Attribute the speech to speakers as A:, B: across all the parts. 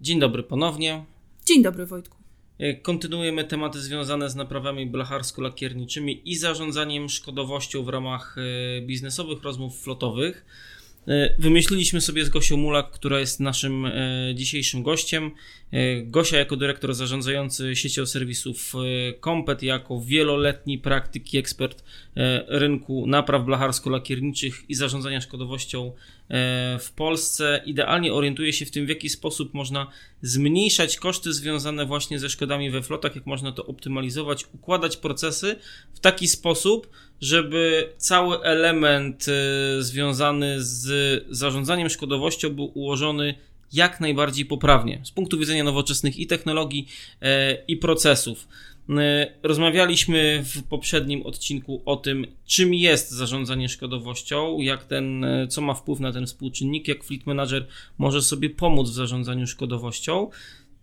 A: Dzień dobry ponownie.
B: Dzień dobry Wojtku.
A: E, kontynuujemy tematy związane z naprawami blacharsko-lakierniczymi i zarządzaniem szkodowością w ramach e, biznesowych rozmów flotowych. E, wymyśliliśmy sobie z Gosią Mulak, która jest naszym dzisiejszym gościem. Gosia jako dyrektor zarządzający siecią serwisów Kompet, jako wieloletni praktyk i ekspert rynku napraw blacharsko-lakierniczych i zarządzania szkodowością E, w Polsce idealnie orientuje się w tym, w jaki sposób można zmniejszać koszty związane właśnie ze szkodami we flotach, jak można to optymalizować, układać procesy w taki sposób, żeby cały element e, związany z zarządzaniem szkodowością był ułożony jak najbardziej poprawnie z punktu widzenia nowoczesnych i technologii, e, i procesów. E, rozmawialiśmy w poprzednim odcinku o tym, czym jest zarządzanie szkodowością, jak ten, co ma wpływ na ten współczynnik, jak Fleet Manager może sobie pomóc w zarządzaniu szkodowością.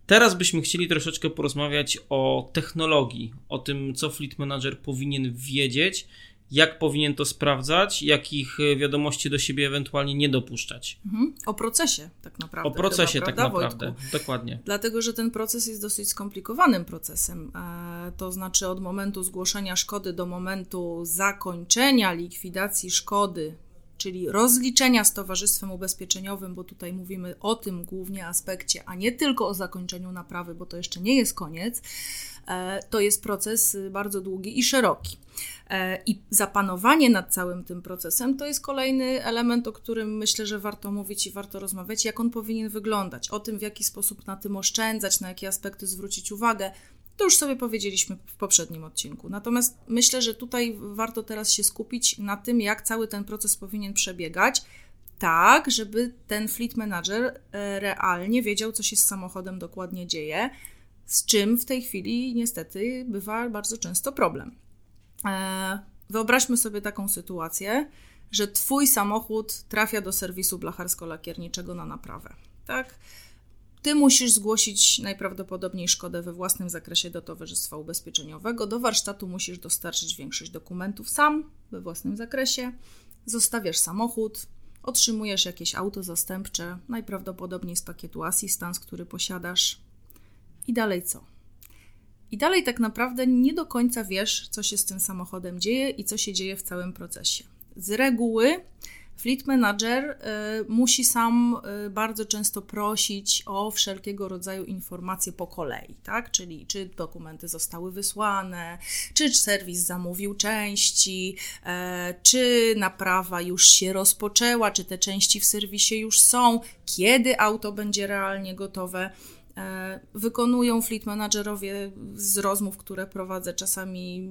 A: Teraz byśmy chcieli troszeczkę porozmawiać o technologii, o tym, co Fleet Manager powinien wiedzieć, jak powinien to sprawdzać, jakich e, wiadomości do siebie ewentualnie nie dopuszczać.
B: Mhm. O procesie tak naprawdę.
A: O procesie tak naprawdę,
B: Wojtku?
A: dokładnie.
B: Dlatego, że ten proces jest dosyć skomplikowanym procesem. E, to znaczy od momentu zgłoszenia szkody do momentu zakończenia likwidacji szkody, czyli rozliczenia z towarzystwem ubezpieczeniowym, bo tutaj mówimy o tym głównie aspekcie, a nie tylko o zakończeniu naprawy, bo to jeszcze nie jest koniec, to jest proces bardzo długi i szeroki. E, I zapanowanie nad całym tym procesem to jest kolejny element, o którym myślę, że warto mówić i warto rozmawiać, jak on powinien wyglądać, o tym, w jaki sposób na tym oszczędzać, na jakie aspekty zwrócić uwagę. To już sobie powiedzieliśmy w poprzednim odcinku. Natomiast myślę, że tutaj warto teraz się skupić na tym, jak cały ten proces powinien przebiegać, tak, żeby ten fleet manager e, realnie wiedział, co się z samochodem dokładnie dzieje, z czym w tej chwili niestety bywa bardzo często problem. E, wyobraźmy sobie taką sytuację, że Twój samochód trafia do serwisu blacharsko-lakierniczego na naprawę. Tak? Ty musisz zgłosić najprawdopodobniej szkodę we własnym zakresie do towarzystwa ubezpieczeniowego. Do warsztatu musisz dostarczyć większość dokumentów sam, we własnym zakresie. Zostawiasz samochód, otrzymujesz jakieś auto zastępcze, najprawdopodobniej z pakietu Assistance, który posiadasz. I dalej co? I dalej tak naprawdę nie do końca wiesz, co się z tym samochodem dzieje i co się dzieje w całym procesie. Z reguły Fleet Manager y, musi sam y, bardzo często prosić o wszelkiego rodzaju informacje po kolei, tak? Czyli czy dokumenty zostały wysłane, czy serwis zamówił części, y, czy naprawa już się rozpoczęła, czy te części w serwisie już są, kiedy auto będzie realnie gotowe. E, wykonują fleet managerowie z rozmów, które prowadzę czasami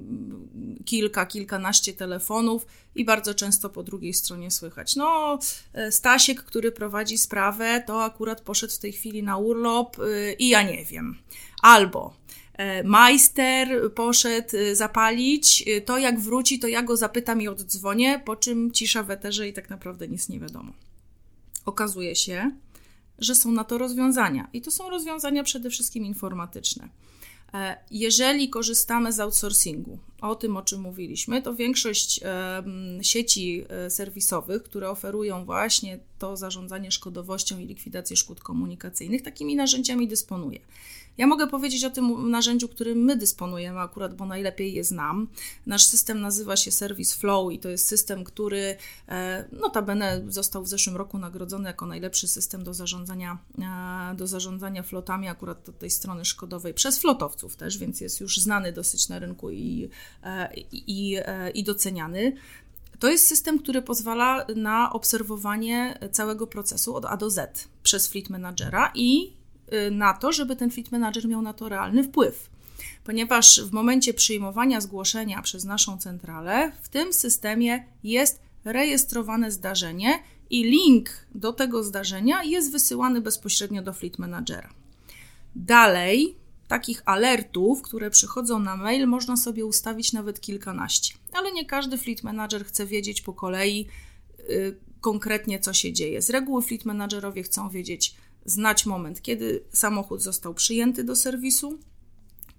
B: kilka, kilkanaście telefonów i bardzo często po drugiej stronie słychać. No, e, Stasiek, który prowadzi sprawę, to akurat poszedł w tej chwili na urlop e, i ja nie wiem. Albo majster poszedł zapalić, to jak wróci, to ja go zapytam i oddzwonię, po czym cisza w eterze i tak naprawdę nic nie wiadomo. Okazuje się, że są na to rozwiązania. I to są rozwiązania przede wszystkim informatyczne. E, jeżeli korzystamy z outsourcingu, o tym o czym mówiliśmy, to większość sieci e, serwisowych, które oferują właśnie to zarządzanie szkodowością i likwidację szkód komunikacyjnych, takimi narzędziami dysponuje. Ja mogę powiedzieć o tym narzędziu, którym my dysponujemy akurat, bo najlepiej je znam. Nasz system nazywa się Service Flow i to jest system, który e, notabene został w zeszłym roku nagrodzony jako najlepszy system do zarządzania, e, do zarządzania flotami akurat od tej strony szkodowej przez flotowców też, więc jest już znany dosyć na rynku i, e, i, i doceniany. To jest system, który pozwala na obserwowanie całego procesu od A do Z przez Fleet Managera i na to, żeby ten fleet manager miał na to realny wpływ. Ponieważ w momencie przyjmowania zgłoszenia przez naszą centralę, w tym systemie jest rejestrowane zdarzenie i link do tego zdarzenia jest wysyłany bezpośrednio do fleet managera. Dalej, takich alertów, które przychodzą na mail, można sobie ustawić nawet kilkanaście, ale nie każdy fleet manager chce wiedzieć po kolei yy, konkretnie, co się dzieje. Z reguły fleet managerowie chcą wiedzieć, znać moment, kiedy samochód został przyjęty do serwisu,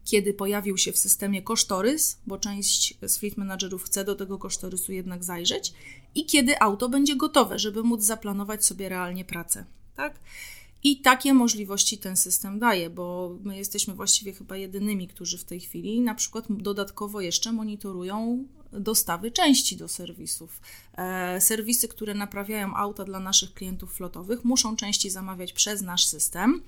B: kiedy pojawił się w systemie kosztorys, bo część z fleet managerów chce do tego kosztorysu jednak zajrzeć, i kiedy auto będzie gotowe, żeby móc zaplanować sobie realnie pracę. Tak? I takie możliwości ten system daje, bo my jesteśmy właściwie chyba jedynymi, którzy w tej chwili na przykład dodatkowo jeszcze monitorują dostawy części do serwisów. E, serwisy, które naprawiają auta dla naszych klientów flotowych, muszą części zamawiać przez nasz system,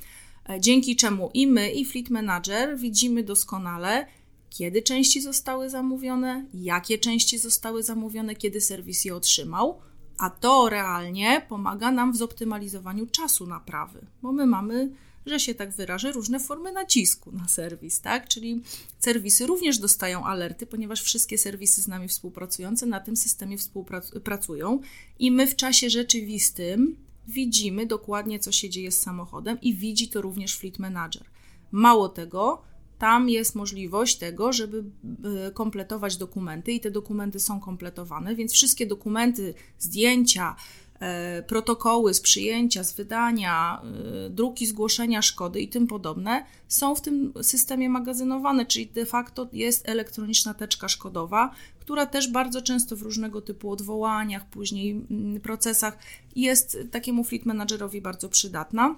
B: e, dzięki czemu i my, i Fleet Manager widzimy doskonale, kiedy części zostały zamówione, jakie części zostały zamówione, kiedy serwis je otrzymał a to realnie pomaga nam w zoptymalizowaniu czasu naprawy, bo my mamy, że się tak wyrażę, różne formy nacisku na serwis, tak? Czyli serwisy również dostają alerty, ponieważ wszystkie serwisy z nami współpracujące na tym systemie współpracują i my w czasie rzeczywistym widzimy dokładnie, co się dzieje z samochodem i widzi to również Fleet Manager. Mało tego, tam jest możliwość tego, żeby e, kompletować dokumenty i te dokumenty są kompletowane, więc wszystkie dokumenty, zdjęcia, protokoły z przyjęcia, z wydania, e, druki zgłoszenia szkody i tym podobne są w tym systemie magazynowane, czyli de facto jest elektroniczna teczka szkodowa, która też bardzo często w różnego typu odwołaniach, później mm, procesach jest takiemu fleet managerowi bardzo przydatna.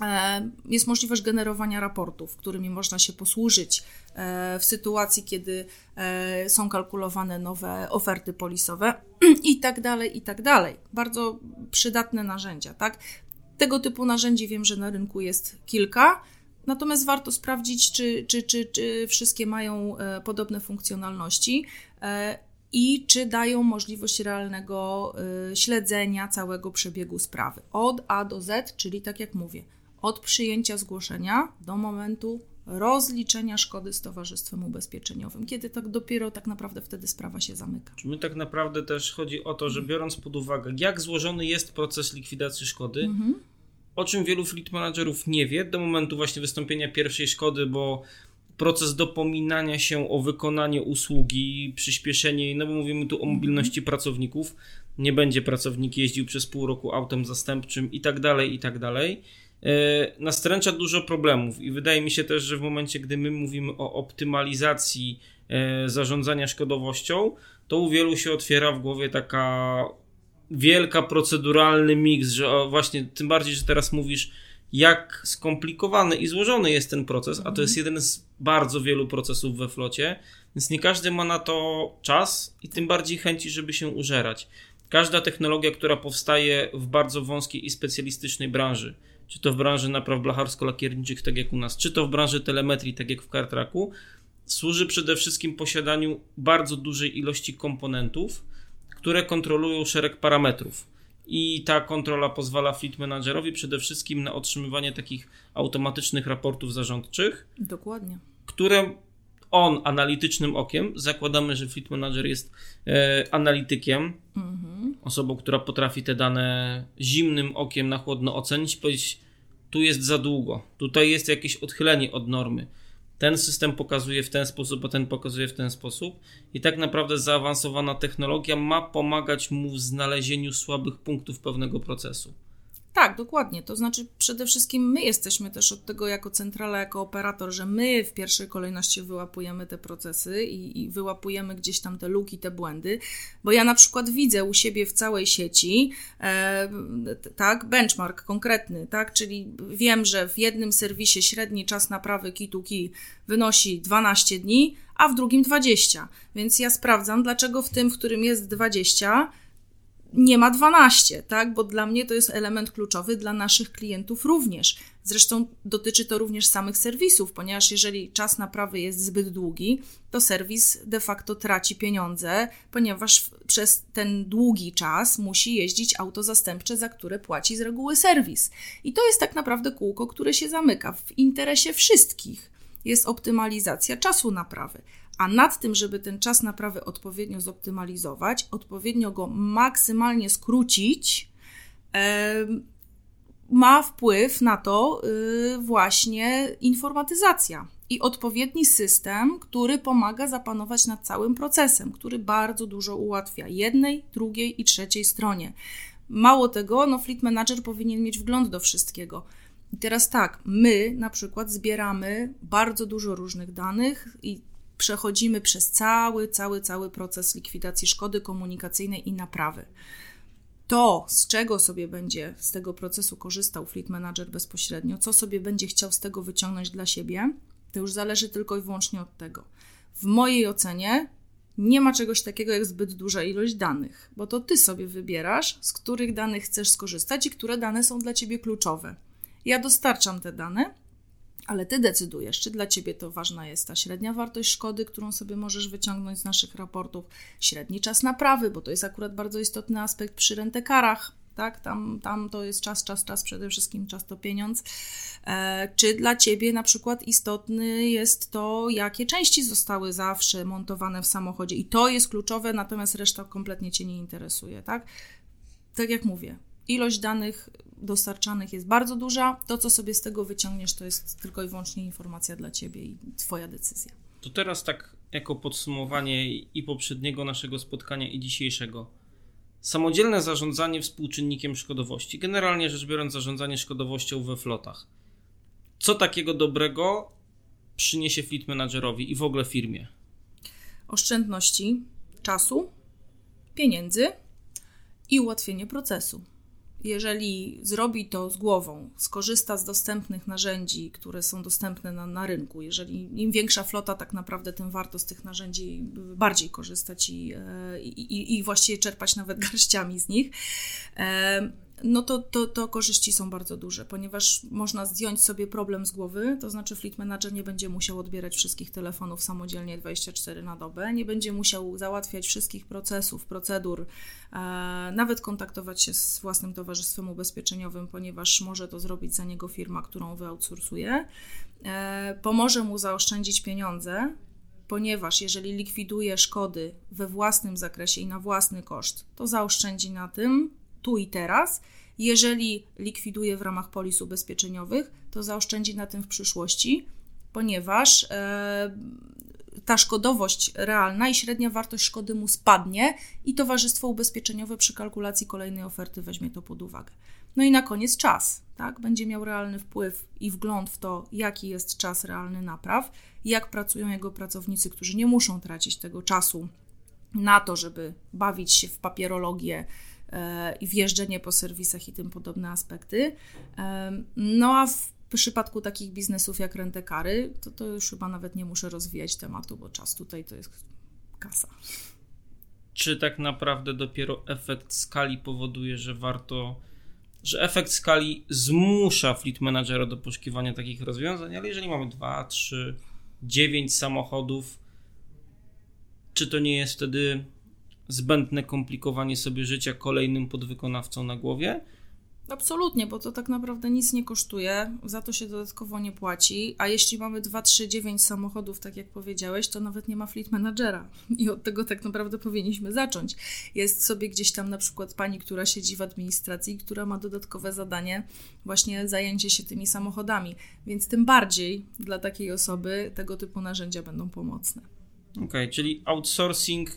B: E, jest możliwość generowania raportów, którymi można się posłużyć e, w sytuacji, kiedy e, są kalkulowane nowe oferty polisowe i tak dalej, i tak dalej. Bardzo przydatne narzędzia, tak? Tego typu narzędzi wiem, że na rynku jest kilka, natomiast warto sprawdzić, czy, czy, czy, czy wszystkie mają podobne funkcjonalności i czy dają możliwość realnego śledzenia całego przebiegu sprawy od A do Z, czyli tak jak mówię, od przyjęcia zgłoszenia do momentu rozliczenia szkody z towarzystwem ubezpieczeniowym, kiedy tak dopiero tak naprawdę wtedy sprawa się zamyka.
A: My tak naprawdę też chodzi o to, że biorąc pod uwagę, jak złożony jest proces likwidacji szkody, mhm. o czym wielu fleet managerów nie wie do momentu właśnie wystąpienia pierwszej szkody, bo proces dopominania się o wykonanie usługi, przyspieszenie no bo mówimy tu o mhm. mobilności pracowników, nie będzie pracownik jeździł przez pół roku autem zastępczym i tak dalej, i tak dalej nastręcza dużo problemów i wydaje mi się też, że w momencie, gdy my mówimy o optymalizacji e, zarządzania szkodowością, to u wielu się otwiera w głowie taka wielka proceduralny miks, że właśnie tym bardziej, że teraz mówisz, jak skomplikowany i złożony jest ten proces, a to jest jeden z bardzo wielu procesów we flocie, więc nie każdy ma na to czas i tym bardziej chęci, żeby się użerać. Każda technologia, która powstaje w bardzo wąskiej i specjalistycznej branży, czy to w branży napraw blacharsko-lakierniczych, tak jak u nas, czy to w branży telemetrii, tak jak w Cartracku, służy przede wszystkim posiadaniu bardzo dużej ilości komponentów, które kontrolują szereg parametrów. I ta kontrola pozwala Fleet Managerowi przede wszystkim na otrzymywanie takich automatycznych raportów zarządczych.
B: Dokładnie.
A: Które on analitycznym okiem, zakładamy, że Fleet Manager jest e, analitykiem, mhm. Osobą, która potrafi te dane zimnym okiem na chłodno ocenić, powiedzieć, tu jest za długo, tutaj jest jakieś odchylenie od normy. Ten system pokazuje w ten sposób, a ten pokazuje w ten sposób. I tak naprawdę zaawansowana technologia ma pomagać mu w znalezieniu słabych punktów pewnego procesu.
B: Tak, dokładnie. To znaczy, przede wszystkim my jesteśmy też od tego jako centrala, jako operator, że my w pierwszej kolejności wyłapujemy te procesy i, i, wyłapujemy gdzieś tam te luki, te błędy, bo ja na przykład widzę u siebie w całej sieci, e, tak, benchmark konkretny, tak, czyli wiem, że w jednym serwisie średni czas naprawy key to key wynosi 12 dni, a w drugim 20. Więc ja sprawdzam, dlaczego w tym, w którym jest 20, nie ma 12, tak? Bo dla mnie to jest element kluczowy, dla naszych klientów również. Zresztą dotyczy to również samych serwisów, ponieważ jeżeli czas naprawy jest zbyt długi, to serwis de facto traci pieniądze, ponieważ przez ten długi czas musi jeździć auto zastępcze, za które płaci z reguły serwis. I to jest tak naprawdę kółko, które się zamyka w interesie wszystkich. Jest optymalizacja czasu naprawy a nad tym, żeby ten czas naprawy odpowiednio zoptymalizować, odpowiednio go maksymalnie skrócić, ma wpływ na to y, właśnie informatyzacja i odpowiedni system, który pomaga zapanować nad całym procesem, który bardzo dużo ułatwia jednej, drugiej i trzeciej stronie. Mało tego, no Fleet Manager powinien mieć wgląd do wszystkiego. I teraz tak, my na przykład zbieramy bardzo dużo różnych danych i przechodzimy przez cały, cały, cały proces likwidacji szkody komunikacyjnej i naprawy. to, z czego sobie będzie z tego procesu korzystał fleet manager bezpośrednio, co sobie będzie chciał z tego wyciągnąć dla siebie, to już zależy tylko i wyłącznie od tego. W mojej ocenie nie ma czegoś takiego jak zbyt duża ilość danych, bo to ty sobie wybierasz, z których danych chcesz skorzystać i które dane są dla ciebie kluczowe. Ja dostarczam te dane, ale ty decydujesz, czy dla ciebie to ważna jest ta średnia wartość szkody, którą sobie możesz wyciągnąć z naszych raportów, średni czas naprawy, bo to jest akurat bardzo istotny aspekt przy rentekarach, tak? Tam, tam to jest czas, czas, czas, przede wszystkim czas to pieniądz. E, czy dla Ciebie na przykład istotny jest to, jakie części zostały zawsze montowane w samochodzie i to jest kluczowe, natomiast reszta kompletnie Cię nie interesuje, tak? Tak jak mówię, ilość danych dostarczanych jest bardzo duża. To, co sobie z tego wyciągniesz, to jest tylko i wyłącznie informacja dla ciebie i twoja decyzja.
A: To teraz tak jako podsumowanie i poprzedniego naszego spotkania i dzisiejszego. Samodzielne zarządzanie współczynnikiem szkodowości. Generalnie rzecz biorąc, zarządzanie szkodowością we flotach. Co takiego dobrego przyniesie fleet managerowi i w ogóle firmie?
B: Oszczędności czasu, pieniędzy i ułatwienie procesu jeżeli zrobi to z głową, skorzysta z dostępnych narzędzi, które są dostępne na, na rynku, jeżeli im większa flota, tak naprawdę tym warto z tych narzędzi bardziej korzystać i, e, i, i właściwie czerpać nawet garściami z nich. E, no to, to, to korzyści są bardzo duże, ponieważ można zdjąć sobie problem z głowy, to znaczy Fleet Manager nie będzie musiał odbierać wszystkich telefonów samodzielnie 24 na dobę, nie będzie musiał załatwiać wszystkich procesów, procedur, e, nawet kontaktować się z własnym towarzystwem ubezpieczeniowym, ponieważ może to zrobić za niego firma, którą wyoutsourcuje. E, pomoże mu zaoszczędzić pieniądze, ponieważ jeżeli likwiduje szkody we własnym zakresie i na własny koszt, to zaoszczędzi na tym, tu i teraz. Jeżeli likwiduje w ramach polis ubezpieczeniowych, to zaoszczędzi na tym w przyszłości, ponieważ e, ta szkodowość realna i średnia wartość szkody mu spadnie i towarzystwo ubezpieczeniowe przy kalkulacji kolejnej oferty weźmie to pod uwagę. No i na koniec czas, tak? Będzie miał realny wpływ i wgląd w to, jaki jest czas realny napraw, jak pracują jego pracownicy, którzy nie muszą tracić tego czasu na to, żeby bawić się w papierologię, i wjeżdżenie po serwisach i tym podobne aspekty. No a w przypadku takich biznesów jak rentekary, to, to już chyba nawet nie muszę rozwijać tematu, bo czas tutaj to jest kasa.
A: Czy tak naprawdę dopiero efekt skali powoduje, że warto, że efekt skali zmusza fleet managera do poszukiwania takich rozwiązań, ale jeżeli mamy 2, 3, 9 samochodów, czy to nie jest wtedy zbędne komplikowanie sobie życia kolejnym podwykonawcą na głowie.
B: Absolutnie, bo to tak naprawdę nic nie kosztuje, za to się dodatkowo nie płaci, a jeśli mamy 2, 3, 9 samochodów, tak jak powiedziałeś, to nawet nie ma fleet managera i od tego tak naprawdę powinniśmy zacząć. Jest sobie gdzieś tam na przykład pani, która siedzi w administracji, która ma dodatkowe zadanie właśnie zajęcie się tymi samochodami, więc tym bardziej dla takiej osoby tego typu narzędzia będą pomocne.
A: Okej, okay, czyli outsourcing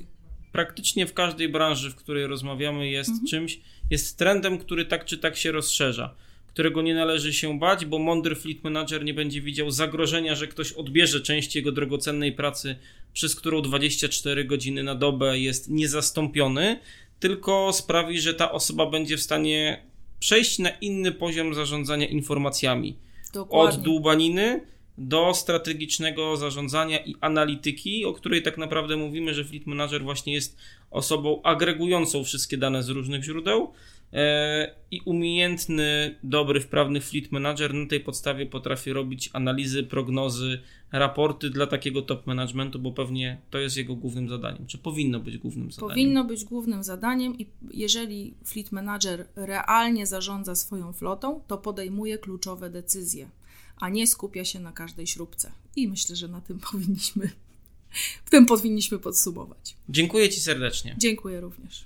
A: praktycznie w każdej branży, w której rozmawiamy, jest mhm. czymś, jest trendem, który tak czy tak się rozszerza, którego nie należy się bać, bo mądry fleet manager nie będzie widział zagrożenia, że ktoś odbierze część jego drogocennej pracy, przez którą 24 godziny na dobę jest niezastąpiony, tylko sprawi, że ta osoba będzie w stanie przejść na inny poziom zarządzania informacjami. Dokładnie. Od dłubaniny do strategicznego zarządzania i analityki, o której tak naprawdę mówimy, że Fleet Manager właśnie jest osobą agregującą wszystkie dane z różnych źródeł e, i umiejętny, dobry, wprawny Fleet Manager na tej podstawie potrafi robić analizy, prognozy, raporty dla takiego top managementu, bo pewnie to jest jego głównym zadaniem, czy powinno być głównym zadaniem.
B: Powinno być głównym zadaniem i jeżeli Fleet Manager realnie zarządza swoją flotą, to podejmuje kluczowe decyzje a nie skupia się na każdej śrubce. I myślę, że na tym powinniśmy, w tym powinniśmy podsumować.
A: Dziękuję Ci serdecznie.
B: Dziękuję również.